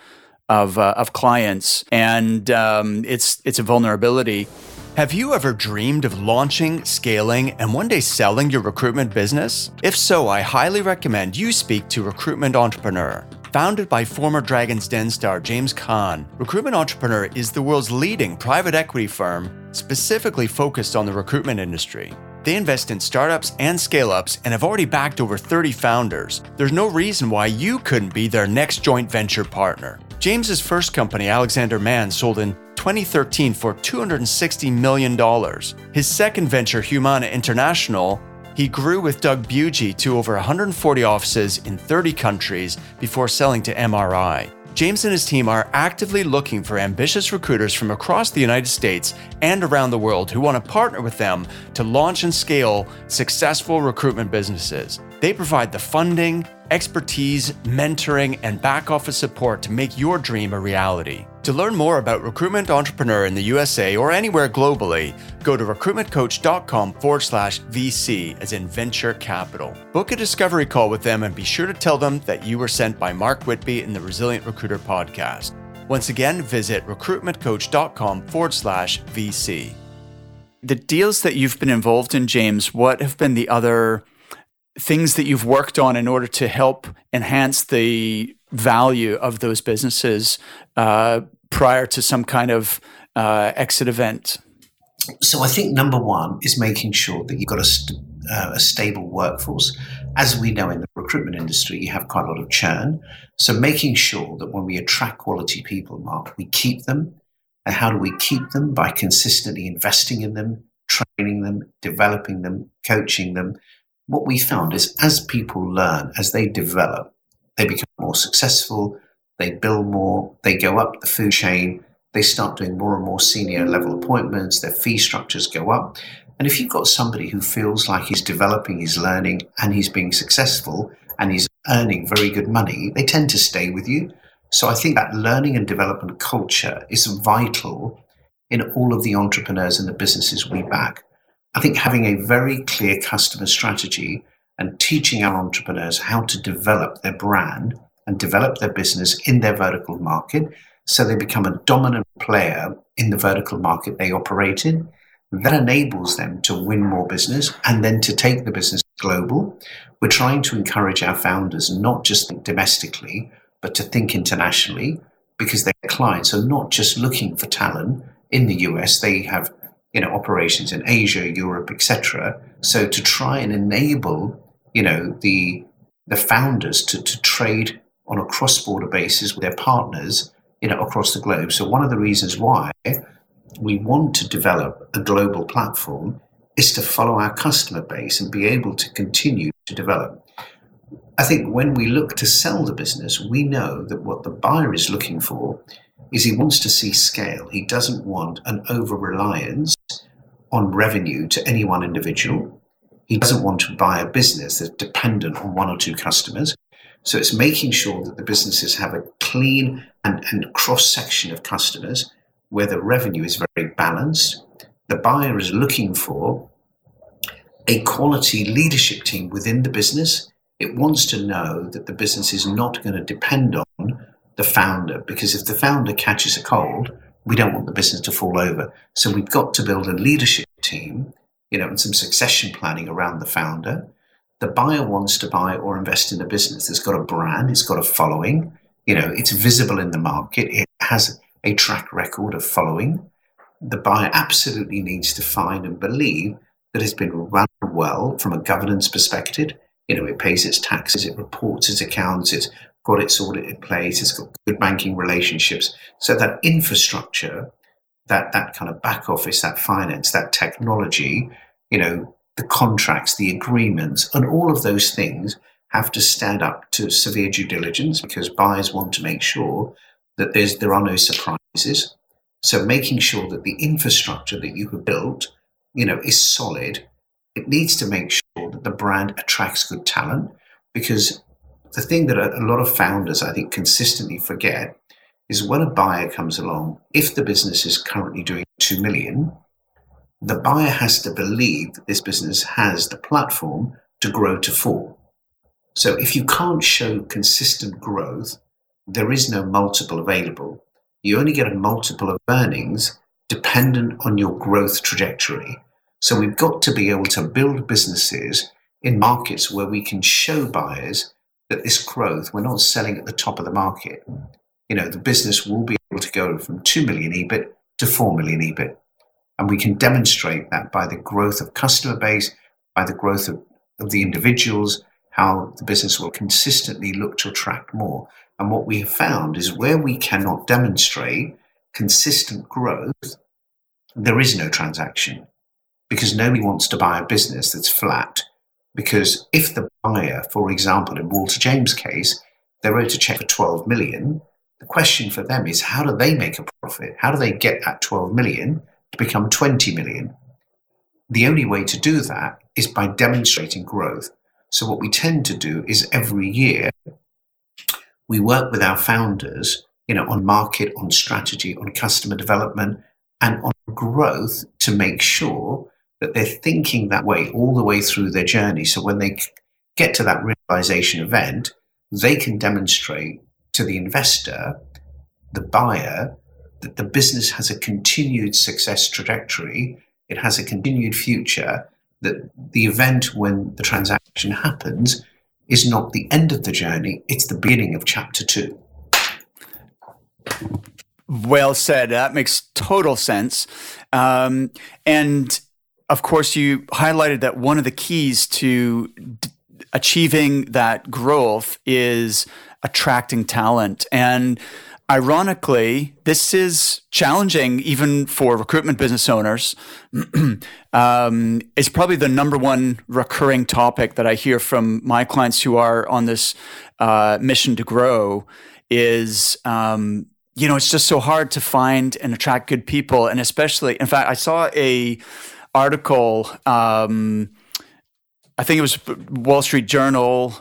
of, uh, of clients, and um, it's it's a vulnerability. Have you ever dreamed of launching, scaling, and one day selling your recruitment business? If so, I highly recommend you speak to Recruitment Entrepreneur. Founded by former Dragon's Den star James Caan, Recruitment Entrepreneur is the world's leading private equity firm specifically focused on the recruitment industry. They invest in startups and scale ups and have already backed over 30 founders. There's no reason why you couldn't be their next joint venture partner. James's first company, Alexander Mann, sold in 2013 for $260 million. His second venture, Humana International, he grew with Doug Bugie to over 140 offices in 30 countries before selling to MRI. James and his team are actively looking for ambitious recruiters from across the United States and around the world who want to partner with them to launch and scale successful recruitment businesses. They provide the funding, expertise, mentoring, and back office support to make your dream a reality. To learn more about Recruitment Entrepreneur in the USA or anywhere globally, go to recruitmentcoach.com forward slash VC, as in venture capital. Book a discovery call with them and be sure to tell them that you were sent by Mark Whitby in the Resilient Recruiter podcast. Once again, visit recruitmentcoach.com forward slash VC. The deals that you've been involved in, James, what have been the other things that you've worked on in order to help enhance the value of those businesses uh, prior to some kind of uh, exit event? So I think number one is making sure that you've got a, st- uh, a, stable workforce. As we know in the recruitment industry, you have quite a lot of churn. So making sure that when we attract quality people, Mark, we keep them. And how do we keep them? By consistently investing in them, training them, developing them, coaching them. What we found is as people learn, as they develop, they become more successful, they build more, they go up the food chain, they start doing more and more senior level appointments, their fee structures go up. And if you've got somebody who feels like he's developing, he's learning, and he's being successful, and he's earning very good money, they tend to stay with you. So I think that learning and development culture is vital in all of the entrepreneurs and the businesses we back. I think having a very clear customer strategy and teaching our entrepreneurs how to develop their brand and develop their business in their vertical market so they become a dominant player in the vertical market they operate in. That enables them to win more business and then to take the business global. We're trying to encourage our founders not just think domestically, but to think internationally because their clients are not just looking for talent in the US. They have you know operations in Asia, Europe, etc. So to try and enable you know the the founders to, to trade on a cross-border basis with their partners you know across the globe. So one of the reasons why we want to develop a global platform is to follow our customer base and be able to continue to develop. I think when we look to sell the business we know that what the buyer is looking for is he wants to see scale. He doesn't want an over reliance on revenue to any one individual he doesn't want to buy a business that's dependent on one or two customers. So it's making sure that the businesses have a clean and, and cross section of customers where the revenue is very balanced. The buyer is looking for a quality leadership team within the business. It wants to know that the business is not going to depend on the founder because if the founder catches a cold, we don't want the business to fall over. So we've got to build a leadership team you know, and some succession planning around the founder. The buyer wants to buy or invest in a business that's got a brand, it's got a following, you know, it's visible in the market, it has a track record of following. The buyer absolutely needs to find and believe that it's been run well from a governance perspective. You know, it pays its taxes, it reports its accounts, it's got its audit in place, it's got good banking relationships. So that infrastructure that that kind of back office, that finance, that technology, you know, the contracts, the agreements, and all of those things have to stand up to severe due diligence because buyers want to make sure that there's there are no surprises. So making sure that the infrastructure that you have built, you know, is solid. It needs to make sure that the brand attracts good talent because the thing that a, lot of founders I think consistently forget is when a buyer comes along, if the business is currently doing 2 million, the buyer has to believe that this business has the platform to grow to 4. So if you can't show consistent growth, there is no multiple available. You only get a multiple of earnings dependent on your growth trajectory. So we've got to be able to build businesses in markets where we can show buyers that this growth, we're not selling at the top of the market. You know, the business will be able to go from 2 million EBIT to 4 million EBIT. And we can demonstrate that by the growth of customer base, by the growth of, of the individuals, how the business will consistently look to attract more. And what we have found is where we cannot demonstrate consistent growth, there is no transaction because nobody wants to buy a business that's flat. Because if the buyer, for example, in Walter James' case, they wrote a check for 12 million, the question for them is how do they make a profit? How do they get that 12 million to become 20 million? The only way to do that is by demonstrating growth. So, what we tend to do is every year we work with our founders, you know, on market, on strategy, on customer development, and on growth to make sure that they're thinking that way all the way through their journey. So when they get to that realization event, they can demonstrate to the investor, the buyer, that the business has a continued success trajectory, it has a continued future, that the event when the transaction happens is not the end of the journey, it's the beginning of chapter two. Well said. That makes total sense. Um, and of course, you highlighted that one of the keys to d- achieving that growth is attracting talent. And ironically, this is challenging even for recruitment business owners. (clears throat) um, it's probably the number one recurring topic that I hear from my clients who are on this uh, mission to grow is um, you know, it's just so hard to find and attract good people. And especially, in fact, I saw a article, um, I think it was Wall Street Journal,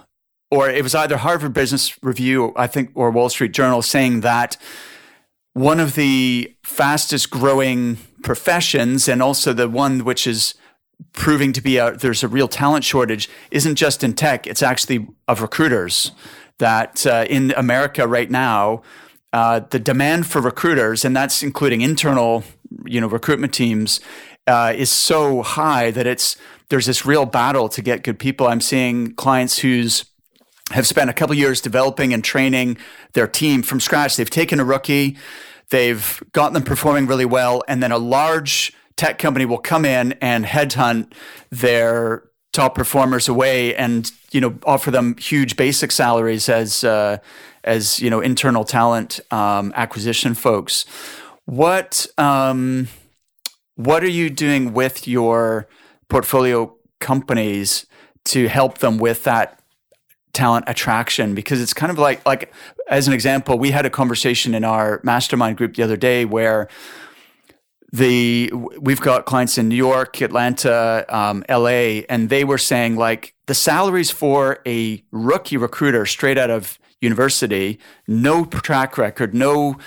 or it was either Harvard Business Review, I think, or Wall Street Journal saying that one of the fastest growing professions and also the one which is proving to be a there's a real talent shortage isn't just in tech it's actually of recruiters that uh, in america right now uh, the demand for recruiters, and that's including internal, you know, recruitment teams, uh, is so high that it's there's this real battle to get good people. I'm seeing clients who's have spent a couple years developing and training their team from scratch. They've taken a rookie, they've gotten them performing really well, and then a large tech company will come in and headhunt their top performers away and you know offer them huge basic salaries as uh, as you know internal talent um, acquisition folks. What um, what are you doing with your portfolio companies to help them with that talent attraction? Because it's kind of like like as an example, we had a conversation in our mastermind group the other day where the we've got clients in New York, Atlanta, um, LA, and they were saying like the salaries for a rookie recruiter straight out of university, no track record, no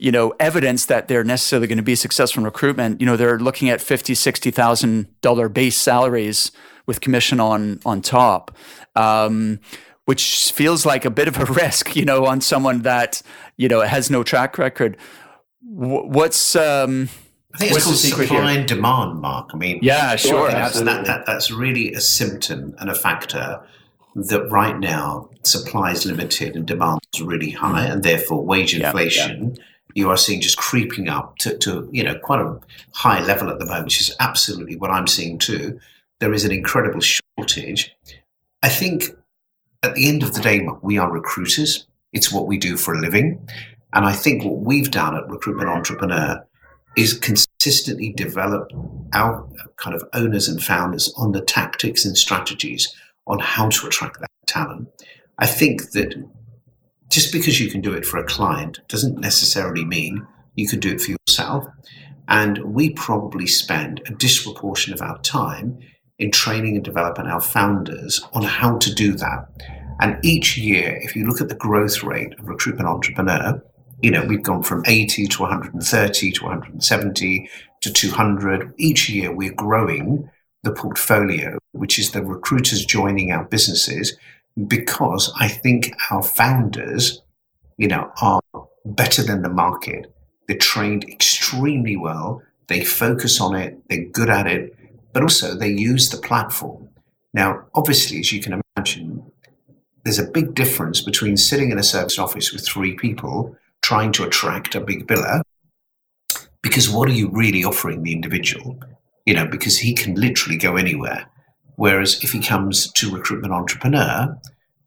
you know evidence that they're necessarily going to be successful in recruitment. You know they're looking at fifty, sixty thousand dollar base salaries with commission on on top. Um, which feels like a bit of a (laughs) risk, you know, on someone that you know has no track record. What's um, I think it's called supply and demand, Mark. I mean, yeah, sure, that's, that, that, that's really a symptom and a factor that right now supply is limited and demand is really high, and therefore wage inflation. Yeah, You are seeing just creeping up to, to, you know, quite a high level at the moment, which is absolutely what I'm seeing too. There is an incredible shortage. I think at the end of the day, we are recruiters. It's what we do for a living. And I think what we've done at Recruitment Entrepreneur is consistently develop our kind of owners and founders on the tactics and strategies on how to attract that talent. I think that just because you can do it for a client doesn't necessarily mean you can do it for yourself. And we probably spend a disproportion of our time in training and developing our founders on how to do that. And each year, if you look at the growth rate of recruitment entrepreneur, you know, we've gone from 80 to 130 to 170 to 200. Each year we're growing the portfolio, which is the recruiters joining our businesses, because I think our founders, you know, are better than the market. They're trained extremely well. They focus on it. They're good at it, but also they use the platform. Now, obviously, as you can imagine, there's a big difference between sitting in a service office with three people trying to attract a big biller because what are you really offering the individual you know because he can literally go anywhere whereas if he comes to recruitment entrepreneur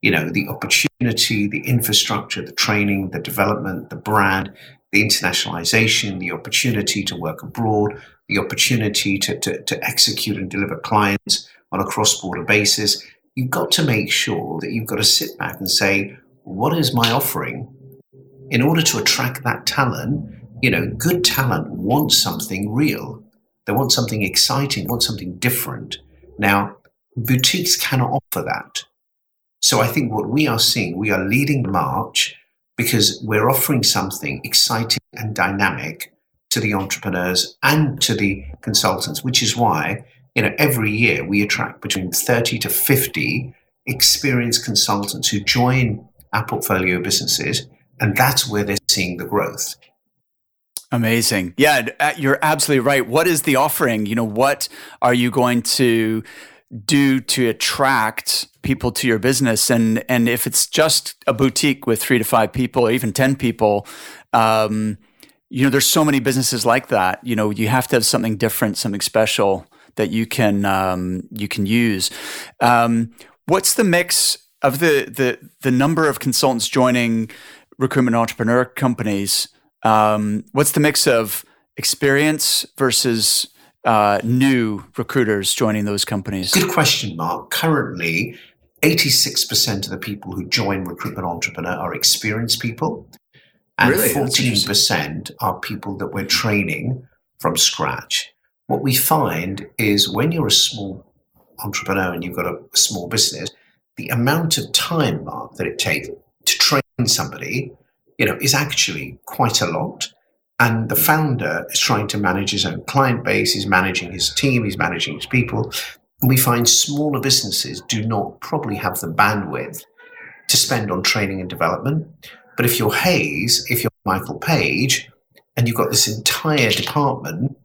you know the opportunity the infrastructure the training the development the brand the internationalization the opportunity to work abroad the opportunity to, to, to execute and deliver clients on a cross-border basis you've got to make sure that you've got to sit back and say what is my offering? In order to attract that talent you know good talent wants something real. They want something exciting want something different. Now boutiques cannot offer that so i think what we are seeing we are leading the march because we're offering something exciting and dynamic to the entrepreneurs and to the consultants, which is why you know every year we attract between 30 to 50 experienced consultants who join our portfolio businesses, and that's where they're seeing the growth. Amazing. Yeah, uh, you're absolutely right. What is the offering? You know, what are you going to do to attract people to your business. And and if it's just a boutique with three to five people or even 10 people um, you know there's so many businesses like that. You know you have to have something different something special that you can um, you can use. Um, what's the mix of the the the number of consultants joining recruitment entrepreneur companies? Um, what's the mix of experience versus uh, new recruiters joining those companies? Good question, Mark. Currently, 86% of the people who join Recruitment Entrepreneur are experienced people, and really? 14% are people that we're training from scratch. What we find is when you're a small entrepreneur and you've got a, a small business, the amount of time, Mark, that it takes to train somebody, you know, is actually quite a lot. And the founder is trying to manage his own client base, he's managing his team, he's managing his people. And we find smaller businesses do not probably have the bandwidth to spend on training and development. But if you're Hays, if you're Michael Page, and you've got this entire department,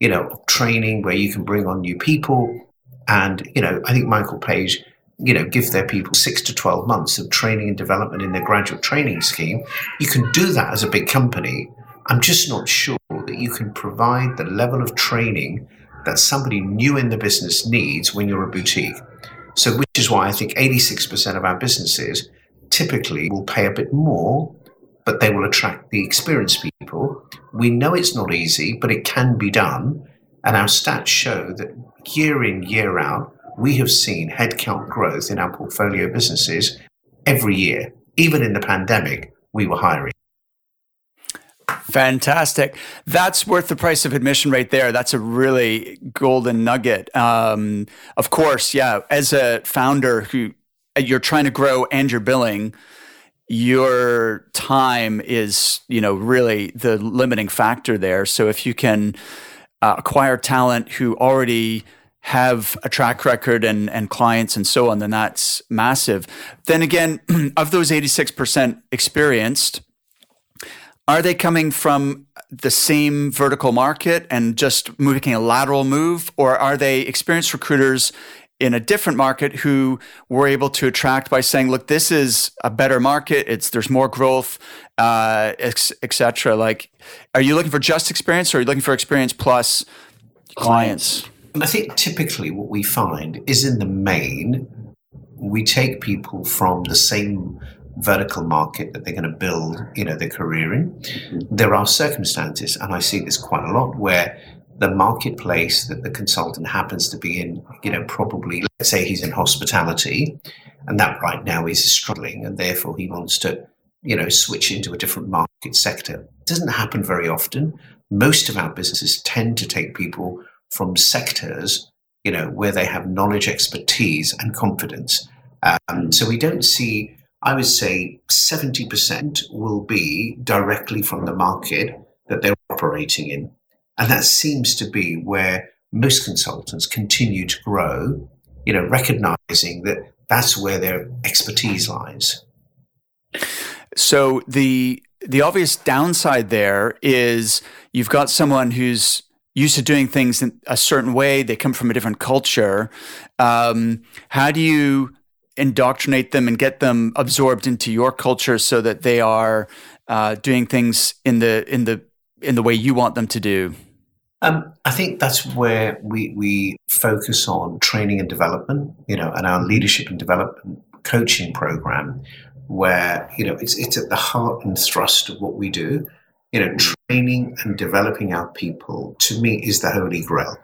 you know, training where you can bring on new people, and you know, I think Michael Page, you know, give their people six to twelve months of training and development in their graduate training scheme. You can do that as a big company I'm just not sure that you can provide the level of training that somebody new in the business needs when you're a boutique. So, which is why I think 86% of our businesses typically will pay a bit more, but they will attract the experienced people. We know it's not easy, but it can be done. And our stats show that year in, year out, we have seen headcount growth in our portfolio businesses every year. Even in the pandemic, we were hiring. Fantastic. That's worth the price of admission right there. That's a really golden nugget. Um, of course, yeah. As a founder who you're trying to grow and you're billing, your time is, you know, really the limiting factor there. So if you can uh, acquire talent who already have a track record and, and clients and so on, then that's massive. Then again, (clears throat) of those 86% experienced, are they coming from the same vertical market and just making a lateral move, or are they experienced recruiters in a different market who were able to attract by saying, "Look, this is a better market. It's there's more growth, uh, etc." Like, are you looking for just experience, or are you looking for experience plus clients? I think typically what we find is in the main, we take people from the same vertical market that they're going to build, you know, their career in. Mm-hmm. There are circumstances, and I see this quite a lot, where the marketplace that the consultant happens to be in, you know, probably let's say he's in hospitality, and that right now is struggling, and therefore he wants to, you know, switch into a different market sector. It doesn't happen very often. Most of our businesses tend to take people from sectors, you know, where they have knowledge, expertise, and confidence. Um, so we don't see I would say 70% will be directly from the market that they're operating in. And that seems to be where most consultants continue to grow, you know, recognizing that that's where their expertise lies. So the the obvious downside there is you've got someone who's used to doing things in a certain way. They come from a different culture. Um, how do you indoctrinate them and get them absorbed into your culture so that they are uh, doing things in the in the in the way you want them to do? Um, I think that's where we we focus on training and development, you know, and our leadership and development coaching program, where you know it's it's at the heart and thrust of what we do. You know, training and developing our people to me is the holy grail.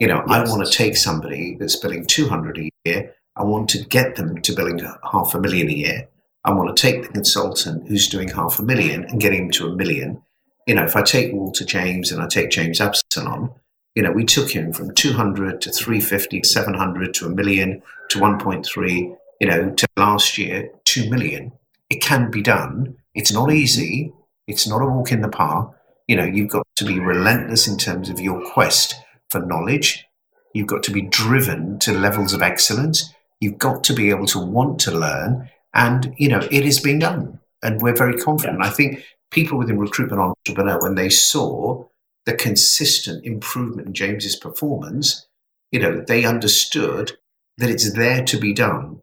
You know, yes. I want to take somebody that's billing two hundred a year. I want to get them to billing half a million a year. I want to take the consultant who's doing half a million and get him to a million. You know, if I take Walter James and I take James Absalom, you know, we took him from 200 to 350 700 to a million to 1.3, you know, to last year, 2 million. It can be done. It's not easy. It's not a walk in the park. You know, you've got to be relentless in terms of your quest for knowledge. You've got to be driven to levels of excellence. You've got to be able to want to learn and, you know, it is being done. And we're very confident. I think people within recruitment entrepreneur, when they saw the consistent improvement in James's performance, you know, they understood that it's there to be done.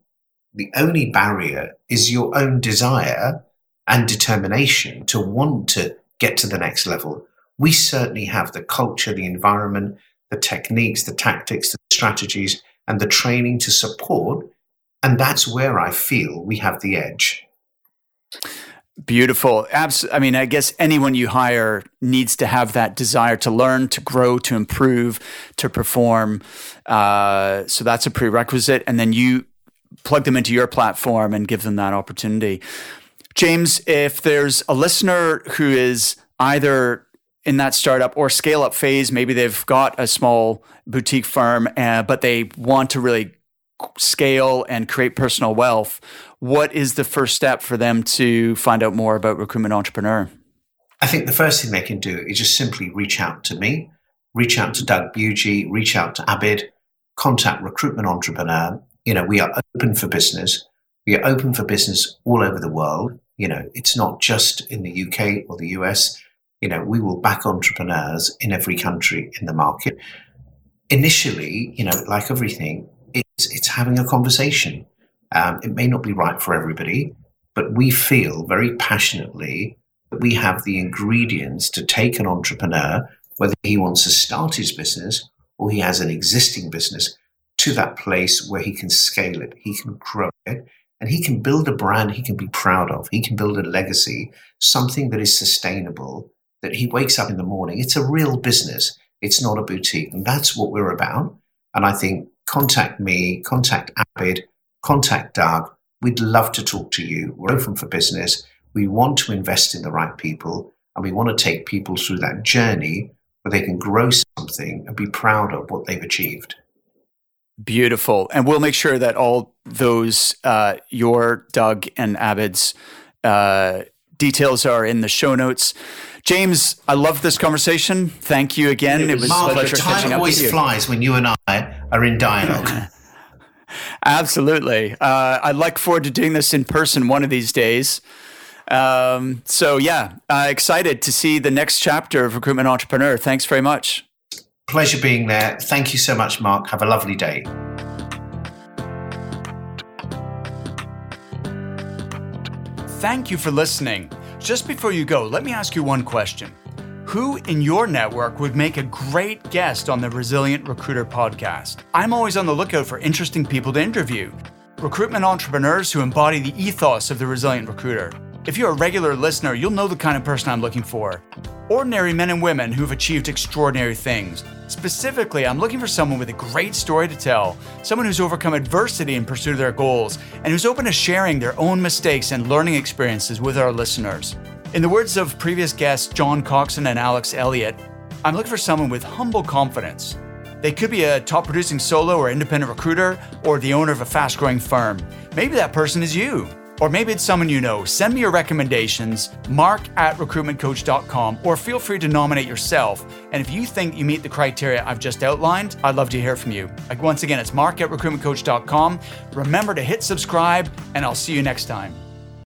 The only barrier is your own desire and determination to want to get to the next level. We certainly have the culture, the environment, the techniques, the tactics, the strategies, and the training to support and that's where I feel we have the edge. Beautiful. Abs- I mean, I guess anyone you hire needs to have that desire to learn, to grow, to improve, to perform. Uh, so that's a prerequisite. And then you plug them into your platform and give them that opportunity. James, if there's a listener who is either in that startup or scale up phase, maybe they've got a small boutique firm, uh, but they want to really scale and create personal wealth, what is the first step for them to find out more about Recruitment Entrepreneur? I think the first thing they can do is just simply reach out to me, reach out to Doug Bugie, reach out to Abid, contact Recruitment Entrepreneur. You know, we are open for business. We are open for business all over the world. You know, it's not just in the UK or the US. You know, we will back entrepreneurs in every country in the market. Initially, you know, like everything, it's, it's having a conversation. Um, it may not be right for everybody, but we feel very passionately that we have the ingredients to take an entrepreneur, whether he wants to start his business or he has an existing business, to that place where he can scale it, he can grow it, and he can build a brand he can be proud of. He can build a legacy, something that is sustainable, that he wakes up in the morning. It's a real business. It's not a boutique. And that's what we're about. And I think contact me, contact Abid, contact Doug. We'd love to talk to you. We're open for business. We want to invest in the right people and we want to take people through that journey where they can grow something and be proud of what they've achieved. Beautiful. And we'll make sure that all those, uh, your, Doug, and Abid's uh, details are in the show notes. James, I love this conversation. Thank you again. It was, it was a pleasure time catching up always with you. flies when you and I are in dialogue. (laughs) Absolutely. Uh, I look forward to doing this in person one of these days. Um, so, yeah, uh, excited to see the next chapter of Recruitment Entrepreneur. Thanks very much. Pleasure being there. Thank you so much, Mark. Have a lovely day. Thank you for listening. Just before you go, let me ask you one question. Who in your network would make a great guest on the Resilient Recruiter podcast? I'm always on the lookout for interesting people to interview. Recruitment entrepreneurs who embody the ethos of the Resilient Recruiter. If you're a regular listener, you'll know the kind of person I'm looking for. Ordinary men and women who've achieved extraordinary things. Specifically, I'm looking for someone with a great story to tell, someone who's overcome adversity in pursuit of their goals, and who's open to sharing their own mistakes and learning experiences with our listeners. In the words of previous guests John Coxon and Alex Elliott, I'm looking for someone with humble confidence. They could be a top producing solo or independent recruiter, or the owner of a fast growing firm. Maybe that person is you. Or maybe it's someone you know. Send me your recommendations, mark at recruitmentcoach.com, or feel free to nominate yourself. And if you think you meet the criteria I've just outlined, I'd love to hear from you. Once again, it's mark at recruitmentcoach.com. Remember to hit subscribe, and I'll see you next time.